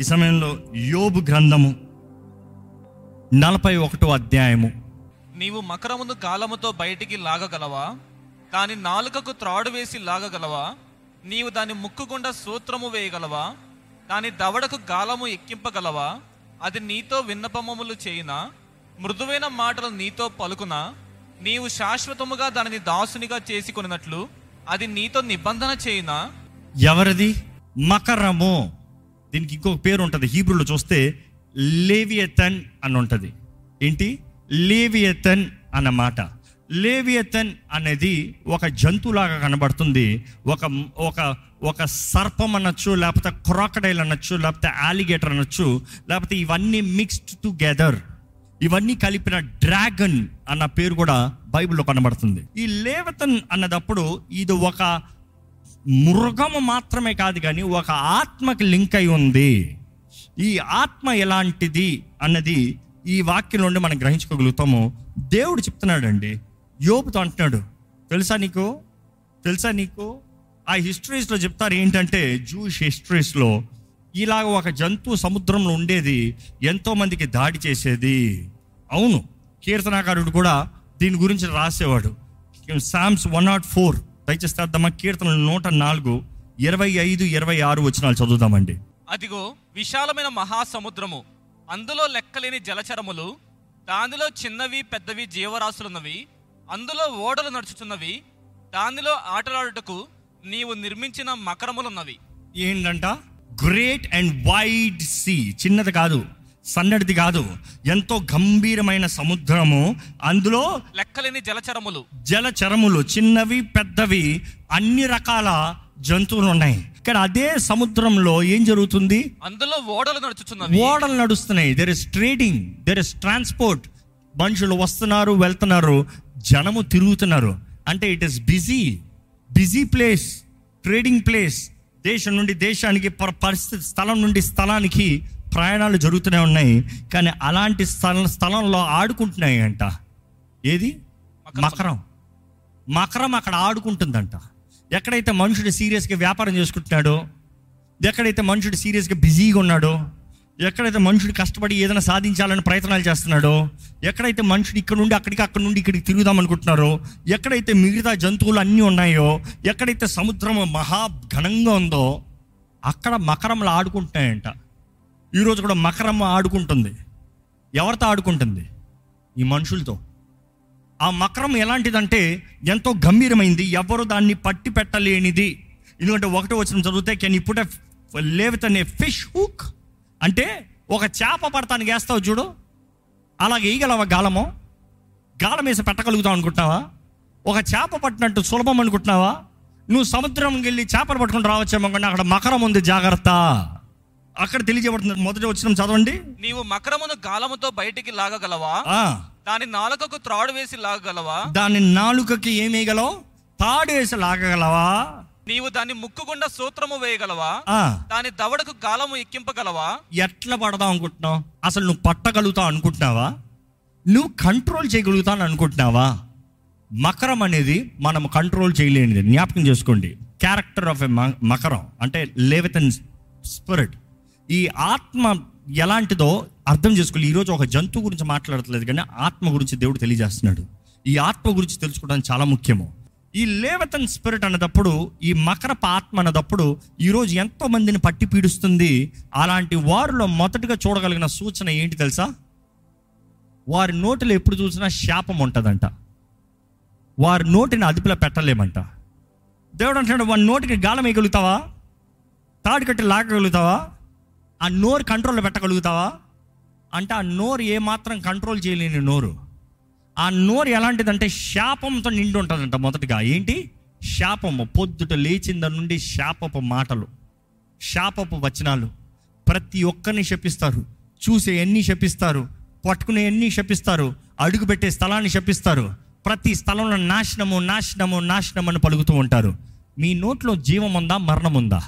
ఈ సమయంలో యోబు గ్రంథము నలభై ఒకటో అధ్యాయము. నీవు మకరమును గాలముతో బయటికి లాగగలవా? దాని నాలుకకు త్రాడు వేసి లాగగలవా? నీవు దాని ముక్కు గుండా సూత్రము వేయగలవా? దాని దవడకు గాలము ఎక్కింపగలవా? అది నీతో విన్నపమములు చేయునా? మృదువైన మాటలు నీతో పలుకునా? నీవు శాశ్వతముగా దానిని దాసునిగా చేసుకొనినట్లు అది నీతో నిబంధన చేయునా? ఎవరిది? మకరము. దీనికి ఇంకొక పేరు ఉంటుంది. హీబ్రూలో చూస్తే లేవియతన్ అని ఉంటుంది ఏంటి? లేవియతన్ అన్న మాట. లేవియతన్ అనేది ఒక జంతువులాగా కనబడుతుంది. ఒక ఒక ఒక సర్పం అనొచ్చు లేకపోతే క్రాకడైల్ అనొచ్చు లేకపోతే ఆలిగేటర్ అనొచ్చు లేకపోతే ఇవన్నీ మిక్స్డ్ టుగెదర్. ఇవన్నీ కలిపిన డ్రాగన్ అన్న పేరు కూడా బైబిల్లో కనబడుతుంది. ఈ లేవతన్ అన్నదప్పుడు ఇది ఒక మృగము మాత్రమే కాదు కానీ ఒక ఆత్మకి లింక్ అయి ఉంది. ఈ ఆత్మ ఎలాంటిది అన్నది ఈ వాక్యం నుండి మనం గ్రహించుకోగలుగుతాము. దేవుడు చెప్తున్నాడండి. యోపుతో అంటున్నాడు. తెలుసా నీకు? తెలుసా నీకు? ఆ హిస్టరీస్లో చెప్తారు ఏంటంటే జూయిష్ హిస్టరీస్లో ఇలాగ ఒక జంతువు సముద్రంలో ఉండేది ఎంతోమందికి దాడి చేసేది. అవును కీర్తనాకారుడు కూడా దీని గురించి రాసేవాడు. Psalms one nought four. దయచేసి తెద్దామా కీర్తనలు నూట నాలుగు ఇరవై ఐదు ఇరవై ఆరు వచ్చినాలు చదువుదామండి. అదిగో విశాలమైన మహాసముద్రము. అందులో లెక్కలేని జలచరములు దానిలో చిన్నవి పెద్దవి జీవరాశులున్నవి అందులో ఓడలు నడుచుచున్నవి దానిలో ఆటలాడుటకు నీవు నిర్మించిన మకరములున్నవి. ఏంటంట? గ్రేట్ అండ్ వైడ్ సీ చిన్నది కాదు. సన్నడిది కాదు ఎంతో గంభీరమైన సముద్రము. అందులో లెక్కలేని జలచరములు. జలచరములు చిన్నవి పెద్దవి అన్ని రకాల జంతువులు ఉన్నాయి. ఇక్కడ అదే సముద్రంలో ఏం జరుగుతుంది? అందులో ఓడలు నడుచుచున్నవి ఓడలు నడుస్తున్నాయి. There is trading there is transport మనుషులు వస్తున్నారు వెళ్తున్నారు జనము తిరుగుతున్నారు. అంటే it is busy busy place trading place దేశం నుండి దేశానికి పరిస్థితి స్థలం నుండి స్థలానికి ప్రయాణాలు జరుగుతూనే ఉన్నాయి కానీ అలాంటి స్థల స్థలంలో ఆడుకుంటున్నాయి అంట ఏది మకరం. మకరం అక్కడ ఆడుకుంటుందంట. ఎక్కడైతే మనుషుడు సీరియస్గా వ్యాపారం చేసుకుంటున్నాడో ఎక్కడైతే మనుషుడు సీరియస్గా బిజీగా ఉన్నాడో ఎక్కడైతే మనుషుడు కష్టపడి ఏదైనా సాధించాలని ప్రయత్నాలు చేస్తున్నాడో ఎక్కడైతే మనుషుడు ఇక్కడ నుండి అక్కడికి అక్కడ నుండి ఇక్కడికి తిరుగుదాం అనుకుంటున్నారో ఎక్కడైతే మిగతా జంతువులు అన్నీ ఉన్నాయో ఎక్కడైతే సముద్రం మహా ఘనంగా ఉందో అక్కడ మకరంలో ఆడుకుంటున్నాయంట. ఈరోజు కూడా మకరం ఆడుకుంటుంది. ఎవరితో ఆడుకుంటుంది? ఈ మనుషులతో. ఆ మకరం ఎలాంటిదంటే ఎంతో గంభీరమైంది. ఎవరు దాన్ని పట్టి పెట్టలేనిది. ఎందుకంటే ఒకటో వచ్చిన చదివితే can you put fish hook అంటే ఒక చేప పడతానికి వేస్తావు చూడు. అలాగే వేయగలవా గాలము. గాలం వేసి పెట్టగలుగుతావు అనుకుంటున్నావా? ఒక చేప పట్టినట్టు సులభం అనుకుంటున్నావా? నువ్వు సముద్రంకి వెళ్ళి చేపలు పట్టుకుని రావచ్చేమో కానీ అక్కడ మకరం ఉంది జాగ్రత్త. అక్కడ తెలియజేయబడుతుంది. మొదటి వచ్చిన చదవండి. నీవు మకరమును గాలముతో బయటికి లాగగలవా? దాని నాలుకకు త్రాడు వేసి లాగగలవా? దాని నాలుకకి ఏం వేయగలవు? తాడేసి లాగగలవా? నీవు దాని ముక్కు గుండా సూత్రము వేయగలవా? ఆ, దాని దవడకు గాలము ఎక్కింపగలవా? ఎట్లా పడదాం అనుకుంటున్నావు? అసలు నువ్వు పట్టగలుగుతావు అనుకుంటున్నావా? నువ్వు కంట్రోల్ చేయగలుగుతావు అనుకుంటున్నావా? మకరం అనేది మనం కంట్రోల్ చేయలేనిది. జ్ఞాపకం చేసుకోండి. క్యారెక్టర్ ఆఫ్ ఎ మకరం అంటే లేవితన్ స్పిరిట్ ఈ ఆత్మ ఎలాంటిదో అర్థం చేసుకోవాలి ఈరోజు ఒక జంతువు గురించి మాట్లాడట్లేదు కానీ ఆత్మ గురించి దేవుడు తెలియజేస్తున్నాడు. ఈ ఆత్మ గురించి తెలుసుకోవడం చాలా ముఖ్యము. ఈ లేవతన్ స్పిరిట్ అన్నదప్పుడు ఈ మకరప ఆత్మ అన్నదప్పుడు ఈరోజు ఎంతో మందిని పట్టి పీడుస్తుంది. అలాంటి వారిలో మొదటగా చూడగలిగిన సూచన ఏంటి తెలుసా? వారి నోటిలో ఎప్పుడు చూసినా శాపం ఉంటుందంట. వారి నోటిని అదుపులో పెట్టలేమంట. దేవుడు అంటున్నాడు వాడి నోటికి గాలం వేయగలుగుతావా? తాడు కట్టి లాగగలుగుతావా? ఆ నోరు కంట్రోల్ పెట్టగలుగుతావా? అంటే ఆ నోరు ఏమాత్రం కంట్రోల్ చేయలేని నోరు. ఆ నోరు ఎలాంటిదంటే శాపంతో నిండి ఉంటుందంట మొదటగా. ఏంటి? శాపము. పొద్దుట లేచింద నుండి శాపపు మాటలు శాపపు వచనాలు ప్రతి ఒక్కరిని శపిస్తారు. చూసే ఎన్ని శపిస్తారు. పట్టుకునే ఎన్ని శపిస్తారు. అడుగుపెట్టే స్థలాన్ని శపిస్తారు. ప్రతి స్థలంలో నాశనము నాశనము నాశనం అని పలుకుతూ ఉంటారు. మీ నోట్లో జీవం ఉందా? మరణం ఉందా?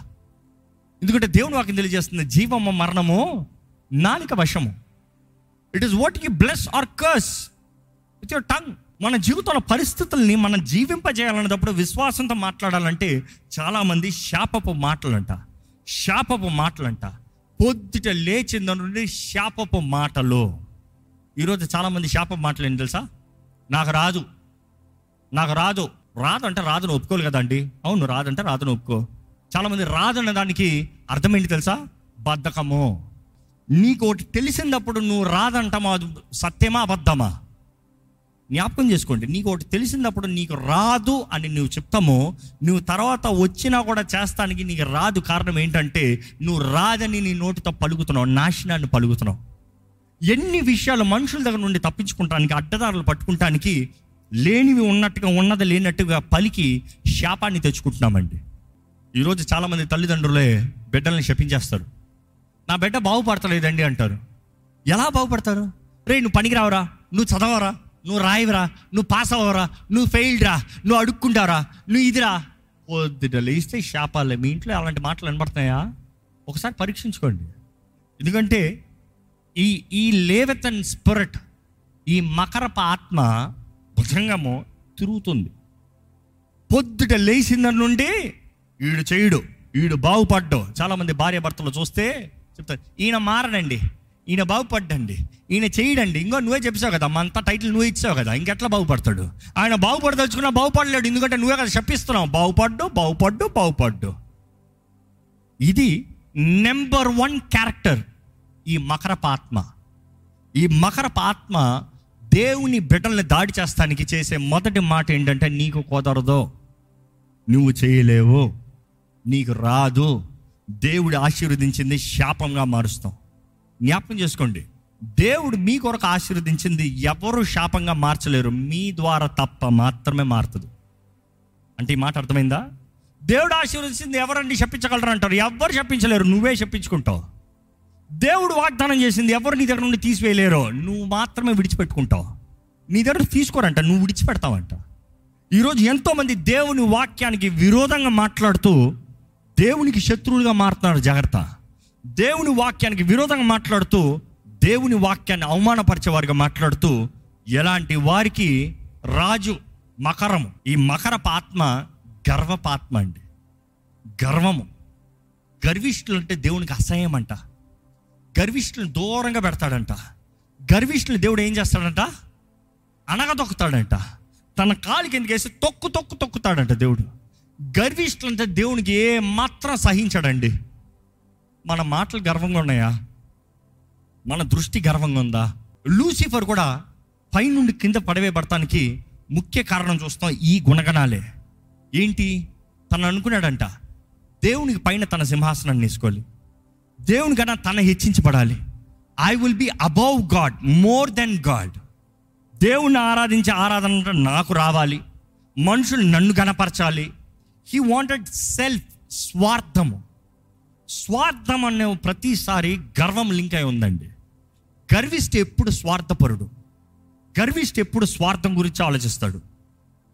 ఎందుకంటే దేవుని వాక్యం తెలియజేస్తుంది జీవము మరణము నాలిక వశము. It is what you bless or curse with your tongue మన జీవితంలో పరిస్థితుల్ని మనం జీవింపజేయాలన్నప్పుడు విశ్వాసంతో మాట్లాడాలంటే చాలామంది శాపపు మాటలంట. శాపపు మాటలంట. పొద్దుట లేచిన నుండి శాపపు మాటలు. ఈరోజు చాలామంది శాపపు మాటలు ఏంటి తెలుసా? నాకు రాదు. నాకు రాదు. రాదు అంటే రాదును ఒప్పుకోలు కదండి. అవును రాదంటే రాదును ఒప్పుకో. చాలామంది రాదన్న దానికి అర్థం ఏంటి తెలుసా? బద్ధకము. నీకు ఒకటి తెలిసినప్పుడు నువ్వు రాదంటామా? అది సత్యమా అబద్ధమా? జ్ఞాపకం చేసుకోండి. నీకు ఒకటి తెలిసినప్పుడు నీకు రాదు అని నువ్వు చెప్తాము నువ్వు తర్వాత వచ్చినా కూడా చేస్తానికి నీకు రాదు కారణం ఏంటంటే నువ్వు రాదని నీ నోటితో పలుకుతున్నావు నాశనాన్ని పలుకుతున్నావు. ఎన్ని విషయాలు మనుషుల దగ్గర నుండి తప్పించుకుంటానికి అడ్డదారులు పట్టుకుంటానికి లేనివి ఉన్నట్టుగా ఉన్నది లేనట్టుగా పలికి శాపాన్ని తెచ్చుకుంటున్నామండి. ఈరోజు చాలామంది తల్లిదండ్రులే బిడ్డల్ని శపించేస్తారు. నా బిడ్డ బాగుపడతలేదండి అంటారు. ఎలా బాగుపడతారు? రే నువ్వు పనికిరావరా నువ్వు చదవరా? నువ్వు రాయవరా? నువ్వు పాస్ అవ్వరా నువ్వు ఫెయిల్డ్ రా? నువ్వు అడుక్కుంటారా? నువ్వు ఇదిరా పొద్దుట లేస్తే శాపాలే. మీ ఇంట్లో అలాంటి మాటలు వినబడుతున్నాయా? ఒకసారి పరీక్షించుకోండి. ఎందుకంటే ఈ ఈ లేవెతన్ స్పిరిట్ ఈ మకరప ఆత్మ భుజంగము తిరుగుతుంది. పొద్దుట లేచిన నుండి వీడు చేయుడు ఈడు బాగుపడ్డం. చాలామంది భార్య భర్తలు చూస్తే చెప్తారు ఈయన మారడండి ఈయన బాగుపడ్డండి ఈయన చేయడండి. ఇంకో నువ్వే చెప్పావు కదా అంత టైటిల్ నువ్వే ఇచ్చావు కదా ఇంకెట్లా బాగుపడతాడు? ఆయన బాగుపడదలుచుకున్నా బాగుపడలేడు ఎందుకంటే నువ్వే కదా చెప్పిస్తున్నావు బాగుపడ్డు బాగుపడ్డు బాగుపడ్డు. ఇది నెంబర్ వన్ క్యారెక్టర్ ఈ మకరపాత్మ. ఈ మకరపాత్మ దేవుని బిడ్డల్ని దాడి చేస్తానికి చేసే మొదటి మాట ఏంటంటే నీకు కుదరదు నువ్వు చేయలేవు. నీకు రాదు. దేవుడు ఆశీర్వదించింది శాపంగా మారుస్తాం. జ్ఞాపకం చేసుకోండి. దేవుడు మీ కొరకు ఆశీర్వదించింది ఎవరు శాపంగా మార్చలేరు. మీ ద్వారా తప్ప మాత్రమే మారుతుంది. అంటే ఈ మాట అర్థమైందా? దేవుడు ఆశీర్వదించింది ఎవరండి చెప్పించగలరు అంటారు? ఎవరు చెప్పించలేరు? నువ్వే చెప్పించుకుంటావు. దేవుడు వాగ్దానం చేసింది ఎవరు నీ దగ్గర నుండి తీసివేయలేరో? నువ్వు మాత్రమే విడిచిపెట్టుకుంటావు. నీ దగ్గర తీసుకోరంట నువ్వు విడిచిపెడతావంట. ఈరోజు ఎంతోమంది దేవుని వాక్యానికి విరోధంగా మాట్లాడుతూ దేవునికి శత్రువులుగా మారుతున్నారు జాగ్రత్త. దేవుని వాక్యానికి విరోధంగా మాట్లాడుతూ దేవుని వాక్యాన్ని అవమానపరిచేవారిగా మాట్లాడుతూ ఎలాంటి వారికి రాజు మకరము. ఈ మకరపు ఆత్మ గర్వపాత్మ అండి. గర్వము. గర్విష్ఠులు అంటే దేవునికి అసహ్యం అంట గర్విష్ఠులను దూరంగా పెడతాడంట. గర్విష్ఠులు దేవుడు ఏం చేస్తాడంట? అనగదొక్కుతాడంట తన కాలు కిందకేసి వేసి తొక్కు తొక్కు తొక్కుతాడంట దేవుడు. గర్విష్ఠులు అంటే దేవునికి ఏ మాత్రం సహించాడండి. మన మాటలు గర్వంగా ఉన్నాయా? మన దృష్టి గర్వంగా ఉందా? లూసిఫర్ కూడా పైనుండి కింద పడవేయబడటానికి ముఖ్య కారణం చూస్తాం ఈ గుణగణాలే. ఏంటి? తను అనుకున్నాడంట దేవునికి పైన తన సింహాసనాన్ని వేసుకోవాలి. దేవుని కన్నా తన హెచ్చించబడాలి. I will be above God more than God దేవుణ్ణి ఆరాధించే ఆరాధన నాకు రావాలి. మనుషులు నన్ను గణపరచాలి. హీ వాంటెడ్ సెల్ఫ్ స్వార్థము స్వార్థం అనే ప్రతిసారి గర్వం లింక్ అయి ఉందండి. గర్విష్ట ఎప్పుడు స్వార్థపరుడు? గర్విష్ట ఎప్పుడు స్వార్థం గురించి ఆలోచిస్తాడు?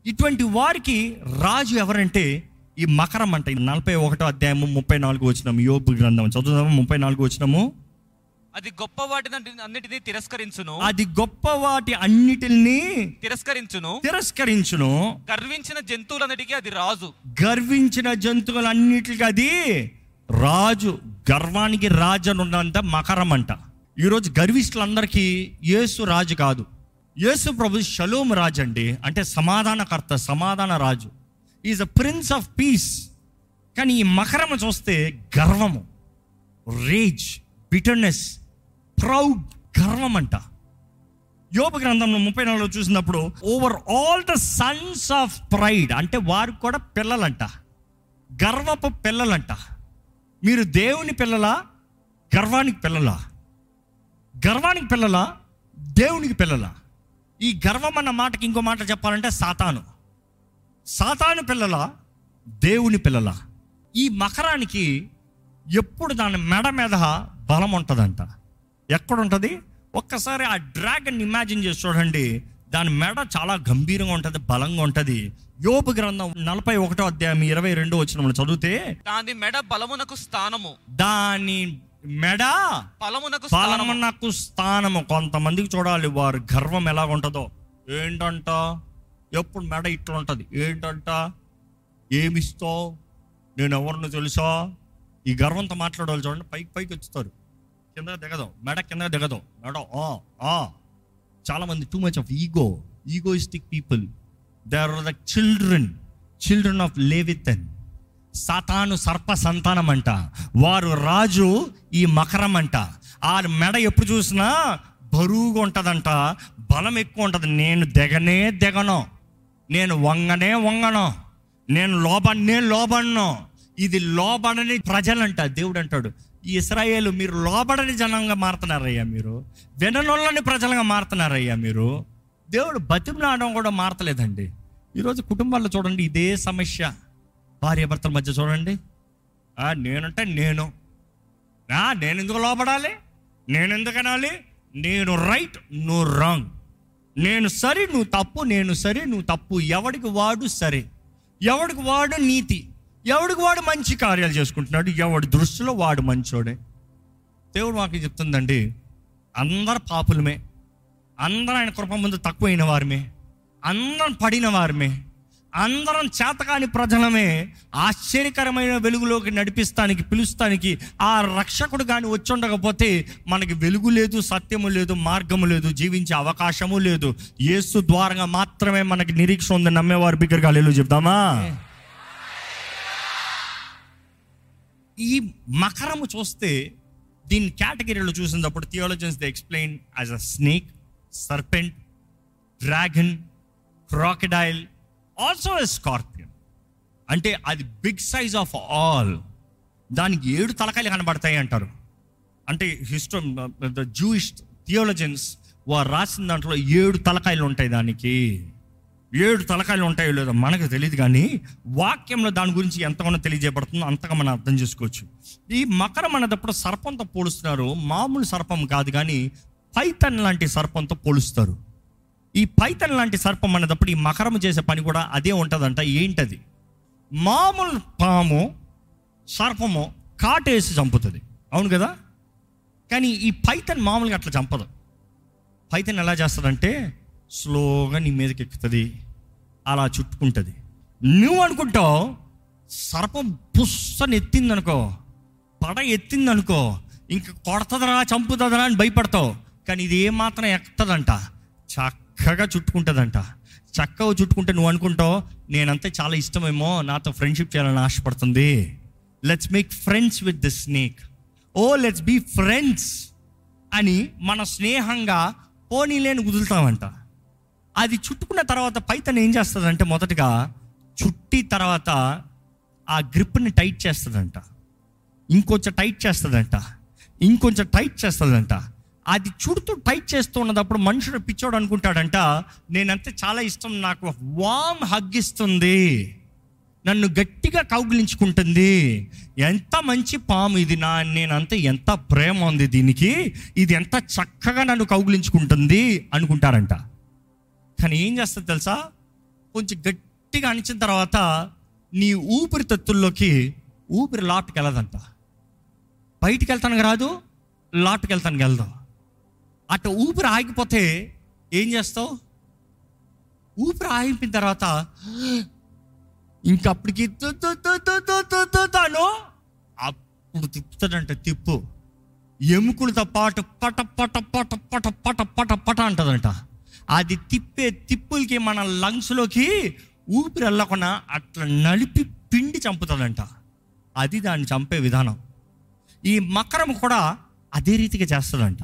ఇటువంటి వారికి రాజు ఎవరంటే ఈ మకరం అంటే. ఈ నలభై ఒకటో అధ్యాయము ముప్పై నాలుగు వచ్చినాము యోపు గ్రంథం. చదువుదాము? ముప్పై నాలుగు వచ్చినాము అది గొప్ప వాటిని అన్నిటినీ తిరస్కరించును. అది గొప్ప వాటి అన్నిటిని తిరస్కరించును. తిరస్కరించును. గర్వించిన జంతువులన్నిటికీ అది రాజు. గర్వించిన జంతువులన్నిటికీ అది రాజు. గర్వానికి రాజు అని ఉన్నంత మకరం అంట ఈరోజు గర్విష్ఠులందరికీ యేసు రాజు కాదు. యేసు ప్రభు షలోమ్ రాజు అండి. అంటే సమాధానకర్త సమాధాన రాజు. Is a prince of peace కానీ ఈ మకరం చూస్తే గర్వము రేజ్ బిటర్నెస్ ప్రౌడ్ గర్వం అంట యోగ గ్రంథంలో ముప్పై నాలుగులో చూసినప్పుడు over all the sons of pride అంటే వారు కూడా పిల్లలంట. గర్వపు పిల్లలంట. మీరు దేవుని పిల్లలా? గర్వానికి పిల్లలా? గర్వానికి పిల్లలా? దేవునికి పిల్లలా? ఈ గర్వం అన్న మాటకి ఇంకో మాట చెప్పాలంటే సాతాను. సాతాను పిల్లల? దేవుని పిల్లల? ఈ మకరానికి ఎప్పుడు దాని మెడ మీద బలం ఉంటుందంట ఎక్కడ ఉంటుంది ఒక్కసారి ఆ డ్రాగన్ ఇమాజిన్ చేసి చూడండి. దాని మెడ చాలా గంభీరంగా ఉంటుంది బలంగా ఉంటుంది. యోపు గ్రంథం నలభై ఒకటో అధ్యాయం ఇరవై రెండో వచ్చిన చదివితే దాని మెడ బలమునకు స్థానము. దాని మెడ బలమునకు బలమునకు స్థానము. కొంతమందికి చూడాలి వారి గర్వం ఎలా ఉంటుందో ఏంటంట? ఎప్పుడు మెడ ఇట్లా ఉంటుంది ఏంటంట? ఏమిస్తావు నేను ఎవరిని తెలుసా? ఈ గర్వంతో మాట్లాడేవాళ్ళు చూడండి పైకి పైకి వచ్చుతారు కింద దిగదాం. మెడ కింద దిగదాం. మెడ ఆ ఆ. చాలా మంది too much of ego egoistic people they are the children children of Leviathan సాతాను సర్ప సంతానం అంట వారు రాజు ఈ మకరం అంట ఆ మెడ ఎప్పుడు చూసినా బరువుగా ఉంటుందంట. బలం ఎక్కువ ఉంటుంది. నేను దిగనే దిగను. నేను వంగనే వంగను. నేను లోబన్నే లోబడను ఇది లోబడని ప్రజలంట. దేవుడు అంటాడు ఈ ఇస్రాయేల్ మీరు లోబడని జనంగా మారుతున్నారయ్యా మీరు. విననొల్లని ప్రజలుగా మారుతున్నారయ్యా మీరు. దేవుడు బతిమలాడడం కూడా మారతలేదండి. ఈరోజు కుటుంబాల్లో చూడండి ఇదే సమస్య. భార్యాభర్తల మధ్య చూడండి. నేనంటే నేను. నేను ఎందుకు లోపడాలి నేను ఎందుకు అనాలి? నేను రైట్ నువ్వు రాంగ్. నేను సరి నువ్వు తప్పు నేను సరి నువ్వు తప్పు. ఎవడికి వాడు సరే? ఎవడికి వాడు నీతి? ఎవడికి వాడు మంచి కార్యాలు చేసుకుంటున్నాడు? ఎవడి దృష్టిలో వాడు మంచోడే? దేవుడు మాకు చెప్తుందండి అందరు పాపులమే. అందరం ఆయన కృప ముందు తక్కువైన వారమే. అందరం పడిన వారమే. అందరం చేతకాని ప్రజలమే. ఆశ్చర్యకరమైన వెలుగులోకి నడిపిస్తానికి పిలుస్తానికి ఆ రక్షకుడు కానీ వచ్చుండకపోతే మనకి వెలుగు లేదు సత్యము లేదు మార్గము లేదు జీవించే అవకాశము లేదు. యేసు ద్వారంగా మాత్రమే మనకి నిరీక్ష ఉంది నమ్మేవారు బిగ్గరగా. లేదు చెప్దామా ఈ మకరము చూస్తే దీని కేటగిరీలో చూసినప్పుడు theologians they explain as a snake serpent dragon crocodile also a scorpion అంటే అది బిగ్ సైజ్ ఆఫ్ ఆల్ దానికి ఏడు తలకాయలు కనబడతాయి అంటారు. అంటే హిస్టో ద జూయిష్ థియోలజన్స్ వారు రాసిన దాంట్లో ఏడు తలకాయలు ఉంటాయి దానికి. ఏడు తలకాయలు ఉంటాయో లేదో మనకు తెలియదు కానీ వాక్యంలో దాని గురించి ఎంతగానో తెలియజేయబడుతుందో అంతగా మనం అర్థం చేసుకోవచ్చు. ఈ మకరం అనేటప్పుడు సర్పంతో పోలుస్తున్నారు. మామూలు సర్పం కాదు కానీ పైతన్ లాంటి సర్పంతో పోలుస్తారు. ఈ పైతన్ లాంటి సర్పం అనేటప్పుడు ఈ మకరం చేసే పని కూడా అదే ఉంటుందంట. ఏంటది? మామూలు పాము సర్పము కాటేసి చంపుతుంది. అవును కదా? కానీ ఈ పైతన్ మామూలుగా అట్లా చంపదు. పైతన్ ఎలా చేస్తుందంటే స్లోగా నీ మీదకి ఎక్కుతుంది. అలా చుట్టుకుంటుంది. నువ్వు అనుకుంటావు సర్పం పుస్సని ఎత్తిందనుకో పడ ఎత్తిందనుకో ఇంక కొడతదరా చంపుతుందరా అని భయపడతావు. కానీ ఇది ఏమాత్రం ఎక్కుతుందంట. చక్కగా చుట్టుకుంటుందంట. చక్కగా చుట్టుకుంటే నువ్వు అనుకుంటావు నేనంతే చాలా ఇష్టమేమో నాతో ఫ్రెండ్షిప్ చేయాలని ఆశపడుతుంది. Let's make friends with the snake oh let's be friends అని మన స్నేహంగా పోనీలేని కుదులుతామంట అది చుట్టుకున్న తర్వాత పైతన్ ఏం చేస్తుందంటే మొదటగా చుట్టి తర్వాత ఆ గ్రిప్ని టైట్ చేస్తుందంట. ఇంకొంచెం టైట్ చేస్తుందంట. ఇంకొంచెం టైట్ చేస్తుందంట. అది చుడుతూ టైట్ చేస్తూ ఉన్నప్పుడు మనుషుడు పిచ్చోడు అనుకుంటాడంట నేనంతే చాలా ఇష్టం నాకు వామ్ హగ్గిస్తుంది నన్ను గట్టిగా కౌగిలించుకుంటుంది. ఎంత మంచి పాము ఇది నా నేనంతా ఎంత ప్రేమ ఉంది దీనికి. ఇది ఎంత చక్కగా నన్ను కౌగిలించుకుంటుంది అనుకుంటారంట. కానీ ఏం చేస్తుంది తెలుసా? కొంచెం గట్టిగా అణిచిన తర్వాత నీ ఊపిరితత్తుల్లోకి ఊపిరి లాట్కి వెళ్ళదంట. బయటికి వెళ్తానికి రాదు లాట్కి వెళ్తానికి వెళ్దాం. అటు ఊపిరి ఆగిపోతే ఏం చేస్తావు? ఊపిరి ఆగిపోయిన తర్వాత ఇంకప్పటికి తు తాను అప్పుడు తిప్పుతాడంట తిప్పు. ఎముకలతో పాటు పట పట పట పట పట పట పట అంటదంట. అది తిప్పే తిప్పులకి మన లంగ్స్లోకి ఊపిరి వెళ్ళకుండా అట్లా నలిపి పిండి చంపుతుందంట అది దాన్ని చంపే విధానం. ఈ మకరం కూడా అదే రీతిగా చేస్తుందంట.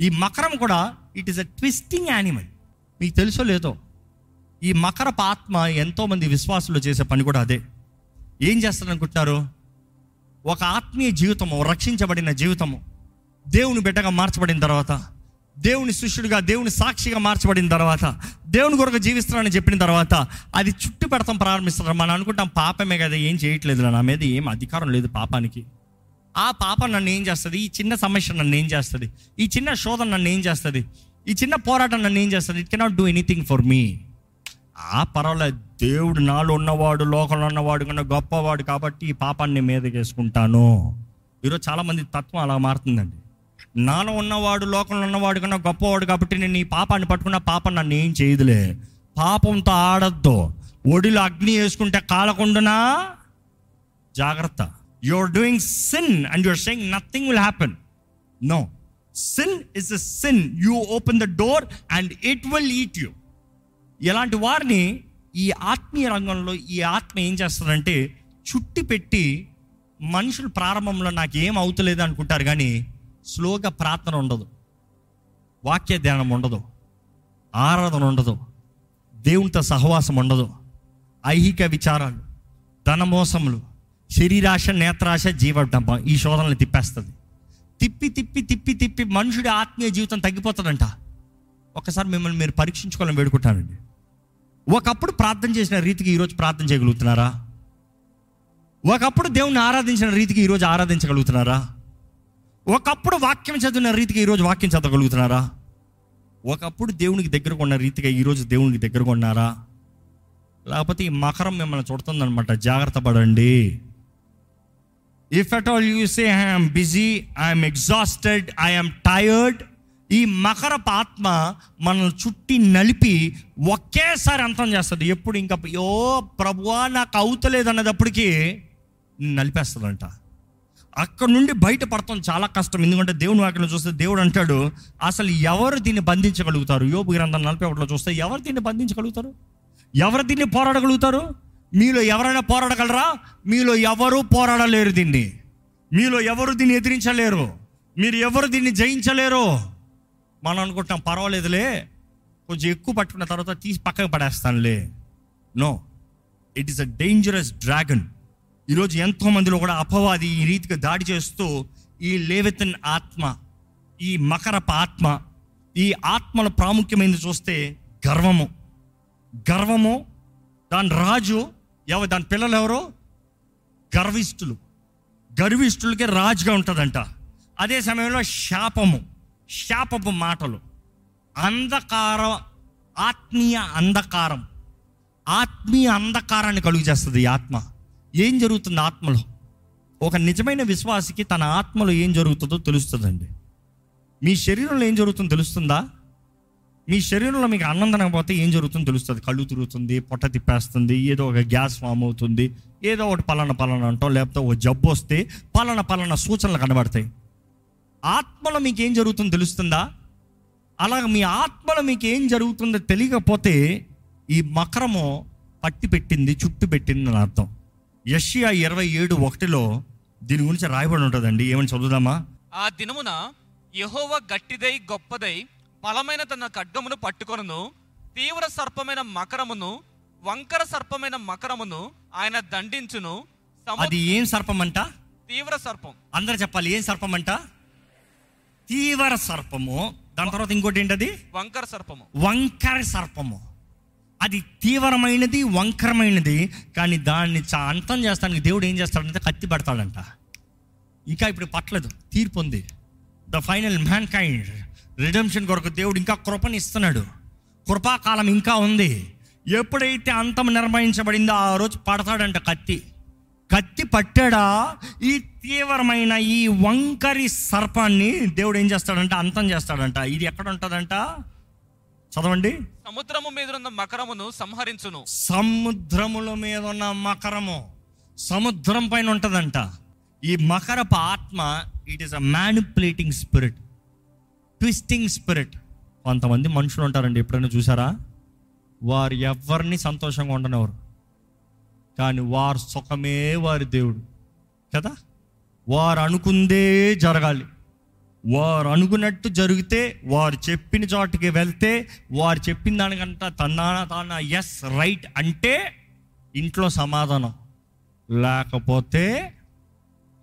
ఈ మకరం కూడా it is a twisting animal మీకు తెలుసో లేదో? ఈ మకరపు ఆత్మ ఎంతోమంది విశ్వాసులు చేసే పని కూడా అదే. ఏం చేస్తారనుకుంటున్నారు? ఒక ఆత్మీయ జీవితము రక్షించబడిన జీవితము దేవుని బిడ్డగా మార్చబడిన తర్వాత దేవుని శిష్యుడిగా దేవుని సాక్షిగా మార్చబడిన తర్వాత దేవుని కొరకు జీవిస్తున్నానని చెప్పిన తర్వాత అది చుట్టు పెడతాం ప్రారంభిస్తారు మనం అనుకుంటాం. పాపమే కదా ఏం చేయట్లేదు నా మీద ఏం అధికారం లేదు పాపానికి. ఆ పాపం నన్ను ఏం చేస్తుంది? ఈ చిన్న సమస్య నన్ను ఏం చేస్తుంది? ఈ చిన్న శోధన నన్ను ఏం చేస్తుంది? ఈ చిన్న పోరాటం నన్ను ఏం చేస్తుంది? It cannot do anything for me ఆ పర్వాలేదు. దేవుడు నాలో ఉన్నవాడు లోకంలో ఉన్నవాడు కన్నా గొప్పవాడు కాబట్టి ఈ పాపాన్ని మీదకేసుకుంటాను ఈరోజు చాలామంది తత్వం అలా మారుతుందండి. నాన్న ఉన్నవాడు లోకంలో ఉన్నవాడు కన్నా గొప్పవాడు కాబట్టి నేను నీ పాపాన్ని పట్టుకున్న పాపం నన్ను ఏం చేయదులే. పాపంతో ఆడద్దు. ఒడిలో అగ్ని వేసుకుంటే కాలకుండానా? జాగ్రత్త. You are doing sin and your saying nothing will happen no sin is a sin you open the door and it will eat you ఇలాంటి వారిని ఈ ఆత్మీయ రంగంలో ఈ ఆత్మ ఏం చేస్తుందంటే చుట్టి పెట్టి మనుషులు ప్రారంభంలో నాకు ఏం అవుతలేదు అనుకుంటారు కానీ స్లోగా ప్రార్థన ఉండదు. వాక్య ధ్యానం ఉండదు. ఆరాధన ఉండదు. దేవునితో సహవాసం ఉండదు. ఐహిక విచారాలు ధనమోసములు శరీరాశ నేత్రాశ జీవడంపం ఈ శోధనలు తిప్పేస్తుంది. తిప్పి తిప్పి తిప్పి తిప్పి మనుషుడి ఆత్మీయ జీవితం తగ్గిపోతుందంట. ఒకసారి మిమ్మల్ని మీరు పరీక్షించుకోవాలని వేడుకుంటానండి. ఒకప్పుడు ప్రార్థన చేసిన రీతికి ఈరోజు ప్రార్థన చేయగలుగుతున్నారా? ఒకప్పుడు దేవుణ్ణి ఆరాధించిన రీతికి ఈరోజు ఆరాధించగలుగుతున్నారా? ఒకప్పుడు వాక్యం చదివిన రీతిగా ఈరోజు వాక్యం చదవగలుగుతున్నారా? ఒకప్పుడు దేవునికి దగ్గర కొన్న రీతిగా ఈరోజు దేవునికి దగ్గరకు ఉన్నారా లేకపోతే ఈ మకరం మిమ్మల్ని చుడుతుందనమాట జాగ్రత్త పడండి. If at all you say I'm busy I'm exhausted I'm tired ఈ మకరపు ఆత్మ మనల్ని చుట్టి నలిపి ఒకేసారి అంతం చేస్తుంది. ఎప్పుడు ఇంకా ఓ ప్రభువా నాకు అవుతలేదు అన్నదప్పటికీ నలిపేస్తుందంట. అక్కడ నుండి బయటపడటం చాలా కష్టం. ఎందుకంటే దేవుని వాక్యం చూస్తే దేవుడు అంటాడు అసలు ఎవరు దీన్ని బంధించగలుగుతారు? యోగు గ్రంథం నలభై ఒకటిలో చూస్తే ఎవరు దీన్ని బంధించగలుగుతారు? ఎవరు దీన్ని పోరాడగలుగుతారు? మీలో ఎవరైనా పోరాడగలరా? మీలో ఎవరు పోరాడలేరు దీన్ని. మీలో ఎవరు దీన్ని ఎదిరించలేరు? మీరు ఎవరు దీన్ని జయించలేరు? మనం అనుకుంటాం పర్వాలేదులే కొంచెం ఎక్కువ పట్టుకున్న తర్వాత తీసి పక్కకు పడేస్తానులే. No it is a dangerous dragon ఈరోజు ఎంతో మందిలో కూడా అపవాది ఈ రీతిగా దాడి చేస్తూ ఈ లేవెతన్ ఆత్మ ఈ మకరప ఆత్మ ఈ ఆత్మల ప్రాముఖ్యమైనది చూస్తే గర్వము. గర్వము దాని రాజు ఎవ దాని పిల్లలు ఎవరు? గర్విష్ఠులు. గర్విష్ఠులకి రాజుగా ఉంటుందంట అదే సమయంలో శాపము శాపపు మాటలు. అంధకారం ఆత్మీయ అంధకారం. ఆత్మీయ అంధకారాన్ని కలుగు చేస్తుంది ఈ ఆత్మ. ఏం జరుగుతుంది ఆత్మలో? ఒక నిజమైన విశ్వాసికి తన ఆత్మలో ఏం జరుగుతుందో తెలుస్తుందండి. మీ శరీరంలో ఏం జరుగుతుందో తెలుస్తుందా? మీ శరీరంలో మీకు అన్నందనకపోతే ఏం జరుగుతుందో తెలుస్తుంది? కళ్ళు తిరుగుతుంది పొట్ట తిప్పేస్తుంది ఏదో ఒక గ్యాస్ ఫామ్ అవుతుంది ఏదో ఒకటి పలానా పలానా అంటాం లేకపోతే ఒక జబ్బు వస్తే పలానా పలానా సూచనలు కనబడతాయి. ఆత్మలో మీకు ఏం జరుగుతుందో తెలుస్తుందా? అలాగ మీ ఆత్మలో మీకు ఏం జరుగుతుందో తెలియకపోతే ఈ మకరము పట్టి పెట్టింది చుట్టు పెట్టింది అని అర్థం. యష్యా ఇరవై ఏడు ఒకటిలో దీని గురించి రాయబడి ఉంటుందండి. ఏమని చదువుదామా? ఆ దినమున యెహోవా గట్టిదై గొప్పదై బలమైన తన ఖడ్గమును పట్టుకొనును తీవ్ర సర్పమైన మకరమును వంకర సర్పమైన మకరమును ఆయన దండించును. అది ఏం సర్పం అంట తీవ్ర సర్పం. అందరు చెప్పాలి ఏం సర్పం అంట తీవ్ర సర్పము. దాని తర్వాత ఇంకోటి ఏంటది? వంకర సర్పము. వంకర సర్పము. అది తీవ్రమైనది వంకరమైనది కానీ దాన్ని చా అంతం చేస్తానికి దేవుడు ఏం చేస్తాడంటే కత్తి పడతాడంట. ఇంకా ఇప్పుడు పట్టలేదు తీర్పు ఉంది. The final mankind redemption కొరకు దేవుడు ఇంకా కృపని ఇస్తున్నాడు కృపాకాలం ఇంకా ఉంది. ఎప్పుడైతే అంతం నిర్మయించబడిందో ఆ రోజు పడతాడంట కత్తి. కత్తి పట్టాడా? ఈ తీవ్రమైన ఈ వంకరి సర్పాన్ని దేవుడు ఏం చేస్తాడంట? అంతం చేస్తాడంట. ఇది ఎక్కడ ఉంటుందంట? చదవండి. సముద్రము మీద ఉన్న మకరమును సంహరించును. సముద్రముల మీద ఉన్న మకరము సముద్రం పైన ఉంటుందంట. ఈ మకరపు ఆత్మ it is a manipulating spirit twisting spirit కొంతమంది మనుషులు ఉంటారండి ఎప్పుడైనా చూసారా? వారు ఎవరిని సంతోషంగా ఉండనివ్వరు. కానీ వారు సుఖమే వారి దేవుడు. కదా? వారు అనుకుందే జరగాలి. వారు అనుకున్నట్టు జరిగితే వారు చెప్పిన చోటుకి వెళ్తే వారు చెప్పిన దానికంట తన్నాన తాన ఎస్ రైట్ అంటే ఇంట్లో సమాధానం. లేకపోతే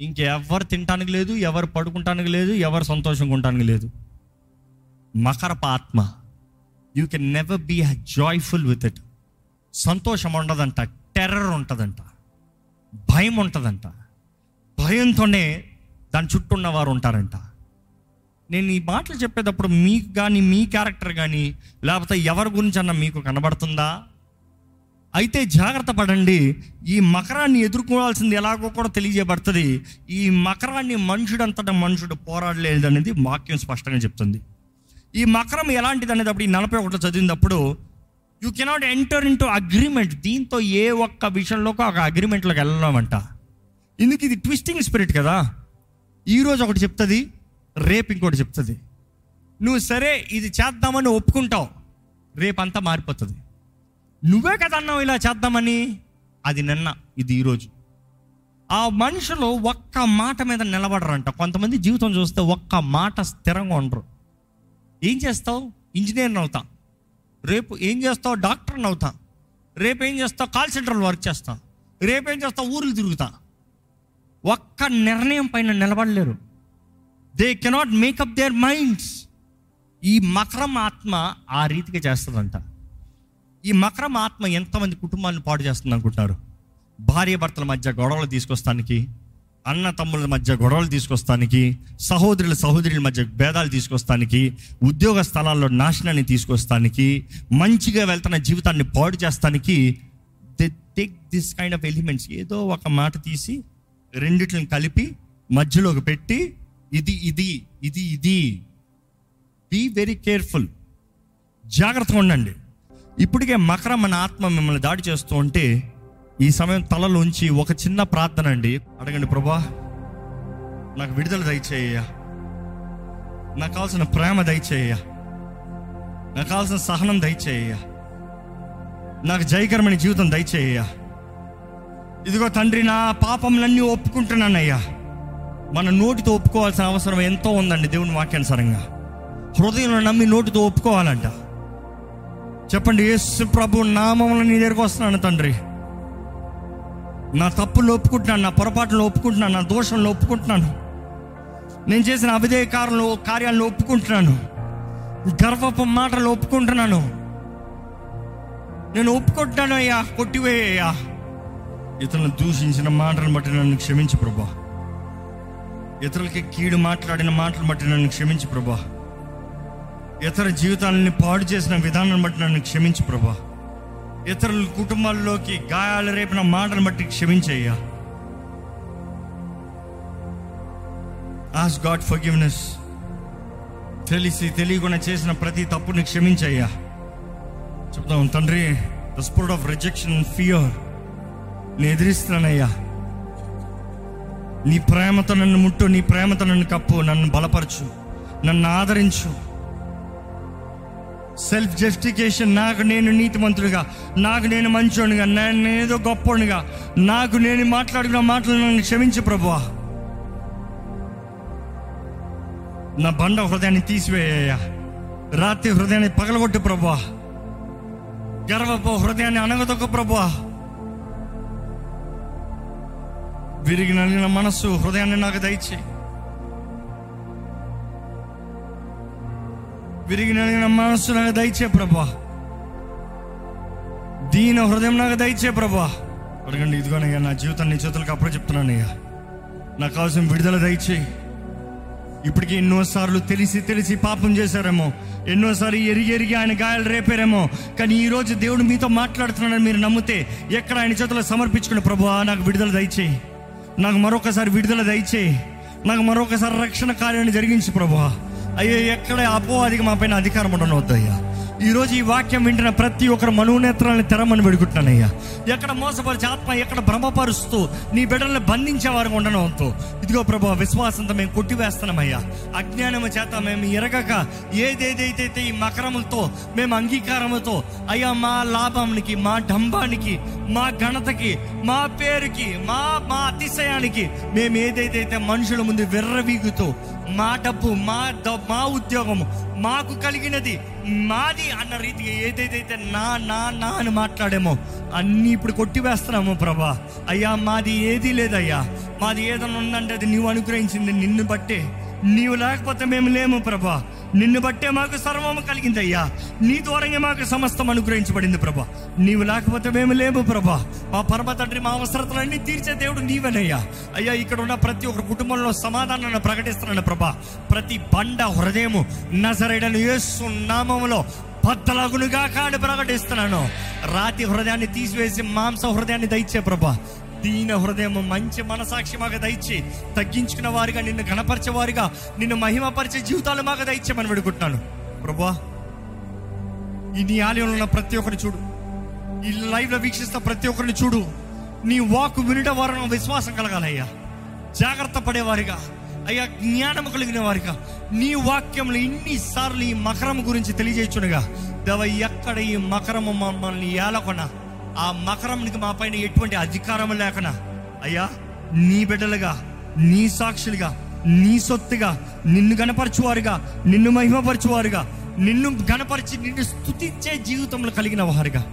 ఇంకెవరు తినటానికి లేదు ఎవరు పడుకుంటానికి లేదు ఎవరు సంతోషంగా ఉండటానికి లేదు. మకరప ఆత్మ you can never be joyful with it సంతోషం ఉండదంట టెర్రర్ ఉంటుందంట భయం ఉంటుందంట. భయంతోనే దాని చుట్టూ ఉన్నవారు ఉంటారంట. నేను ఈ మాటలు చెప్పేటప్పుడు మీకు కానీ మీ క్యారెక్టర్ కానీ లేకపోతే ఎవరి గురించి అన్న మీకు కనబడుతుందా? అయితే జాగ్రత్త పడండి. ఈ మకరాన్ని ఎదుర్కోవాల్సింది ఎలాగో కూడా తెలియజేయబడుతుంది. ఈ మకరాన్ని మనుషుడంతటా మనుషుడు పోరాడలేదు అనేది వాక్యం స్పష్టంగా చెప్తుంది. ఈ మకరం ఎలాంటిది అనేటప్పుడు ఈ నలభై ఒకటి చదివినప్పుడు you cannot enter into agreement దీంతో ఏ ఒక్క విషయంలోకి ఒక అగ్రిమెంట్లోకి వెళ్ళామంట ఇందుకు ఇది ట్విస్టింగ్ స్పిరిట్ కదా. ఈరోజు ఒకటి చెప్తుంది రేపు ఇంకోటి చెప్తుంది. నువ్వు సరే ఇది చేద్దామని ఒప్పుకుంటావు. రేపంతా మారిపోతుంది. నువ్వే కదా అన్నావు ఇలా చేద్దామని? అది నిన్న ఇది ఈరోజు ఆ మనుషులు ఒక్క మాట మీద నిలబడరంట. కొంతమంది జీవితం చూస్తే ఒక్క మాట స్థిరంగా ఉండరు. ఏం చేస్తావు? ఇంజనీర్ని అవుతా. రేపు ఏం చేస్తావు? డాక్టర్ని అవుతా. రేపు ఏం చేస్తావు? కాల్ సెంటర్లో వర్క్ చేస్తా. రేపు ఏం చేస్తావు? ఊర్లు తిరుగుతా. ఒక్క నిర్ణయం పైన నిలబడలేరు. They cannot make up their minds ఈ మకరం ఆత్మ ఆ రీతిగా చేస్తుందంట. ఈ మకరం ఆత్మ ఎంతమంది కుటుంబాలను పాడు చేస్తుంది అనుకుంటున్నారు? భార్య భర్తల మధ్య గొడవలు తీసుకొస్తానికి అన్న తమ్ముల మధ్య గొడవలు తీసుకొస్తానికి సహోదరుల సహోదరుల మధ్య భేదాలు తీసుకొస్తానికి ఉద్యోగ స్థలాల్లో నాశనాన్ని తీసుకొస్తానికి మంచిగా వెళ్తున్న జీవితాన్ని పాడు చేస్తానికి they take this kind of elements ఏదో ఒక మాట తీసి రెండిట్లను కలిపి మధ్యలోకి పెట్టి ఇది ఇది ఇది ఇది. బీ వెరీ కేర్ఫుల్ జాగ్రత్తగా ఉండండి. ఇప్పటికే మకరం మన ఆత్మ మిమ్మల్ని దాడి చేస్తూ ఉంటే ఈ సమయం తలలోంచి ఒక చిన్న ప్రార్థన అండి. అడగండి ప్రభా నాకు విడుదల దయచేయ నాకు కావాల్సిన ప్రేమ దయచేయ నాకు కావాల్సిన సహనం దయచేయ నాకు జయకరమైన జీవితం దయచేయ ఇదిగో తండ్రి నా పాపంలన్నీ ఒప్పుకుంటున్నానయ్యా. మన నోటితో ఒప్పుకోవాల్సిన అవసరం ఎంతో ఉందండి దేవుని వాక్యానుసారంగా హృదయంలో నమ్మి నోటితో ఒప్పుకోవాలంట. చెప్పండి యేసు ప్రభు నామంలో నీ దగ్గరకు వస్తున్నాను తండ్రి. నా తప్పులు ఒప్పుకుంటున్నాను నా పొరపాట్లు ఒప్పుకుంటున్నాను నా దోషంలో ఒప్పుకుంటున్నాను. నేను చేసిన అవిధేయ కార్యంలో కార్యాలను ఒప్పుకుంటున్నాను. గర్వపు మాటలు ఒప్పుకుంటున్నాను. నేను ఒప్పుకుంటున్నాను అయ్యా కొట్టివేయ్యా ఇతను దూషించిన మాటలను బట్టి నన్ను క్షమించు ప్రభా. ఇతరులకి కీడు మాట్లాడిన మాటలు బట్టి నన్ను క్షమించు ప్రభా. ఇతర జీవితాలని పాడు చేసిన విధానం బట్టి నన్ను క్షమించు ప్రభా. ఇతరుల కుటుంబాల్లోకి గాయాలు రేపిన మాటను బట్టి క్షమించయ్యా. ఆస్ గాడ్ ఫర్ గివ్నెస్ తెలిసి తెలియకుండా చేసిన ప్రతి తప్పుని క్షమించయ్యా. చెప్తాం తండ్రి the spirit of rejection fear నేను ఎదిరిస్తున్నానయ్యా. నీ ప్రేమతో నన్ను ముట్టు నీ ప్రేమతో నన్ను కప్పు నన్ను బలపరచు నన్ను ఆదరించు. సెల్ఫ్ జస్టిఫికేషన్ నాకు నేను నీతిమంతుడిగా నాకు నేను మంచోనిగా నేను ఏదో గొప్పోనిగా నాకు నేను మాట్లాడుకున్న మాటలు నన్ను క్షమించు ప్రభువా. నా బండ హృదయాన్ని తీసివేయ్యా రాత్రి హృదయాన్ని పగలగొట్టు ప్రభువా. గర్వపు హృదయాన్ని అనగదొక్క ప్రభువా. విరిగి నలిగిన మనస్సు హృదయాన్ని నాకు దయచేయి విరిగి నలిగిన మనస్సు నాకు దయచే ప్రభా. దీన హృదయం నాకు దయచే ప్రభా. అడగండి ఇదిగోనయ్యా నా జీవితాన్ని నీ చేతులకు అప్పుడు చెప్తున్నానయ్యా. నాకు కావాల్సిన విడుదల దయచేయి ఇప్పటికీ ఎన్నోసార్లు తెలిసి తెలిసి పాపం చేశారేమో. ఎన్నోసార్లు ఎరిగి ఎరిగి ఆయన గాయాలు రేపారేమో. కానీ ఈ రోజు దేవుడు మీతో మాట్లాడుతున్నాడని మీరు నమ్మితే ఎక్కడ ఆయన చేతులు సమర్పించుకుని ప్రభు నాకు విడుదల దయచేయి నాకు మరొకసారి విడుదల దయచేయి. నాకు మరొకసారి రక్షణ కార్యాన్ని జరిగించి ప్రభా అయ్యో ఎక్కడ అపోవాదికి మా పైన అధికారం ఉండనవద్దయ్యా ఈ రోజు ఈ వాక్యం వింటున్న ప్రతి ఒక్కరు మనోనేత్రాలను తెరమని పెడుకుంటున్నానయ్యా ఎక్కడ మోసపరిచే ఆత్మ ఎక్కడ భ్రమపరుస్తూ నీ బిడ్డల్ని బంధించేవారు ఉండడంతో ఇదిగో ప్రభా విశ్వాసంతో మేము కొట్టివేస్తున్నామయ్యా. అజ్ఞానము చేత మేము ఎరగక ఏదేదైతే ఈ మకరములతో మేము అంగీకారముతో అయ్యా మా లాభానికి మా డంబానికి మా ఘనతకి మా పేరుకి మా మా అతిశయానికి మేము ఏదైతే మనుషుల ముందు విర్రవీగుతూ మా డబ్బు మా మా ఉద్యోగము మాకు కలిగినది మాది అన్న రీతిగా ఏదైతే నా నా నా అని మాట్లాడేమో అన్నీ ఇప్పుడు కొట్టివేస్తున్నాము ప్రభా. అయ్యా మాది ఏదీ లేదయ్యా. మాది ఏదైనా ఉందంటే అది నీవు అనుగ్రహించింది నిన్ను బట్టే. నీవు లేకపోతే మేము లేము ప్రభా. నిన్ను బట్టే మాకు సర్వము కలిగింది అయ్యా నీ దూరంగా మాకు సమస్తం అనుగ్రహించబడింది ప్రభా. నీవు లేకపోతే మేము లేము ప్రభా. మా పరమ తండ్రి మా అవసరతలన్నీ తీర్చే దేవుడు నీవేనయ్యా. అయ్యా ఇక్కడ ఉన్న ప్రతి ఒక్క కుటుంబంలో సమాధానాన్ని ప్రకటిస్తున్నాను ప్రభా. ప్రతి బండ హృదయము నజరైడను యేసు నామములో బద్దలగునుగా కాడు ప్రకటిస్తున్నాను. రాతి హృదయాన్ని తీసివేసి మాంస హృదయాన్ని దయచే ప్రభా. దీన హృదయం మంచి మనసాక్షి మాకు దయచి తగ్గించుకున్న వారిగా నిన్ను గణపరిచేవారిగా నిన్ను మహిమపరిచే జీవితాలు మాకు దయచేమని వేడుకుంటున్నాను. ప్రభా ఈ నీ ఆలయంలో ఉన్న ప్రతి ఒక్కరిని చూడు. ఈ లైవ్లో వీక్షిస్తే వీక్షిస్తున్న ప్రతి ఒక్కరిని చూడు. నీ వాక్ వినడం వారు విశ్వాసం కలగాలయ్యా. జాగ్రత్త పడేవారిగా అయ్యా జ్ఞానము కలిగిన వారిగా. నీ వాక్యంలో ఇన్నిసార్లు ఈ మకరం గురించి తెలియజేయచునుగా దేవ ఎక్కడ ఈ మకరము మమ్మల్ని ఏలకొన? ఆ మకరంకి మా పైన ఎటువంటి అధికారం లేకనా? అయ్యా నీ బిడ్డలుగా నీ సాక్షులుగా నీ సొత్తుగా నిన్ను గణపరచువారుగా నిన్ను మహిమపరచువారుగా నిన్ను గణపరిచి నిన్ను స్తుతించే జీవితంలో కలిగిన వారుగా.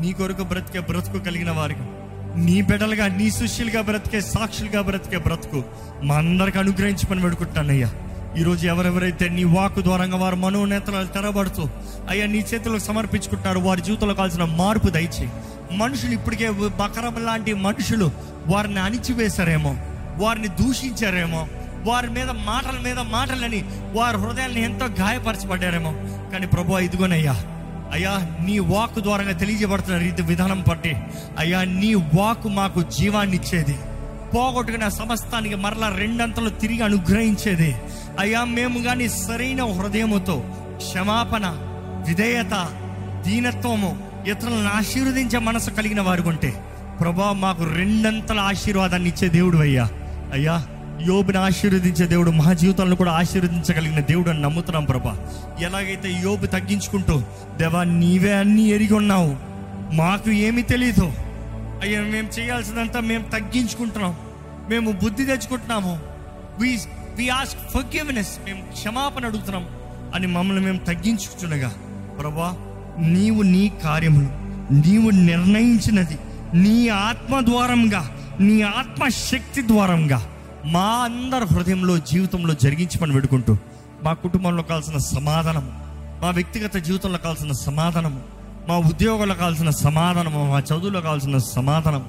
నీ కొరకు బ్రతికే బ్రతుకు కలిగిన వారుగా. నీ బిడ్డలుగా నీ శిష్యులుగా బ్రతికే సాక్షులుగా బ్రతికే బ్రతుకు మా అందరికి అనుగ్రహించి పని పెడుకుంటానయ్యా ఈరోజు ఎవరెవరైతే నీ వాకు ద్వారంగా వారు మనోనేతలు తెరబడుతూ అయ్యా నీ చేతులకు సమర్పించుకుంటారు వారి జీవితంలో కావాల్సిన మార్పు దయచేయి. మనుషులు ఇప్పటికే బకరం లాంటి మనుషులు వారిని అణిచివేశారేమో వారిని దూషించారేమో వారి మీద మాటల మీద మాటలని వారి హృదయాన్ని ఎంతో గాయపరచబడ్డారేమో. కానీ ప్రభు ఇదిగోనయ్యా అయ్యా నీ వాక్ ద్వారా తెలియజేయబడుతున్న రీతి విధానం బట్టి అయ్యా నీ వాక్ మాకు జీవాన్ని ఇచ్చేది. పోగొట్టుకున్న సమస్తానికి మరలా రెండంతలు తిరిగి అనుగ్రహించేది. అయ్యా మేము కానీ సరైన హృదయముతో క్షమాపణ విధేయత దీనత్వము ఇతరులను ఆశీర్వదించే మనసు కలిగిన వారు ఉంటే ప్రభా మాకు రెండంతల ఆశీర్వాదాన్ని ఇచ్చే దేవుడు అయ్యా. అయ్యా యోబుని ఆశీర్వదించే దేవుడు మా జీవితంలో కూడా ఆశీర్వదించగలిగిన దేవుడు అని నమ్ముతున్నాం ప్రభా. ఎలాగైతే యోబు తగ్గించుకుంటూ దేవా నీవే అన్నీ ఎరిగి ఉన్నావు. మాకు ఏమీ తెలీదు. అయ్యా మేము చేయాల్సినంతా మేము తగ్గించుకుంటున్నాం. మేము బుద్ధి తెచ్చుకుంటున్నాము. వి వి ఆస్క్ ఫర్గివ్నెస్ మేము క్షమాపణ అడుగుతున్నాం. అని మమ్మల్ని మేము తగ్గించుకుంటుండగా ప్రభా నీవు నీ కార్యములు నీవు నిర్ణయించినది నీ ఆత్మ ద్వారంగా నీ ఆత్మ శక్తి ద్వారంగా మా అందరి హృదయంలో జీవితంలో జరిగించమని పెడుకుంటూ మా కుటుంబంలో కావాల్సిన సమాధానము మా వ్యక్తిగత జీవితంలో కావాల్సిన సమాధానము మా ఉద్యోగంలో కావాల్సిన సమాధానము మా చదువులో కావాల్సిన సమాధానం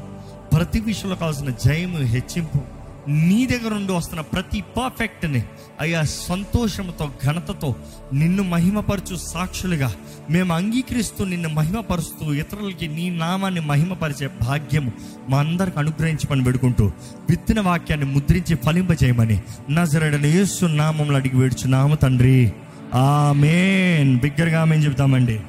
ప్రతి విషయంలో కావాల్సిన జయము హెచ్చింపు నీ దగ్గర నుండి వస్తున్న ప్రతి పర్ఫెక్ట్ని అయ్యా సంతోషంతో ఘనతతో నిన్ను మహిమపరచు సాక్షులుగా మేము అంగీకరిస్తూ నిన్ను మహిమపరుస్తూ ఇతరులకి నీ నామాన్ని మహిమపరిచే భాగ్యము మా అందరికి అనుగ్రహించి పని పెడుకుంటూ విత్తిన వాక్యాన్ని ముద్రించి ఫలింపజేయమని నజరడని యేసు నామంలో అడిగి వేడుచు నామ తండ్రి. ఆమెన్. బిగ్గరగా మేము చెబుతామండి.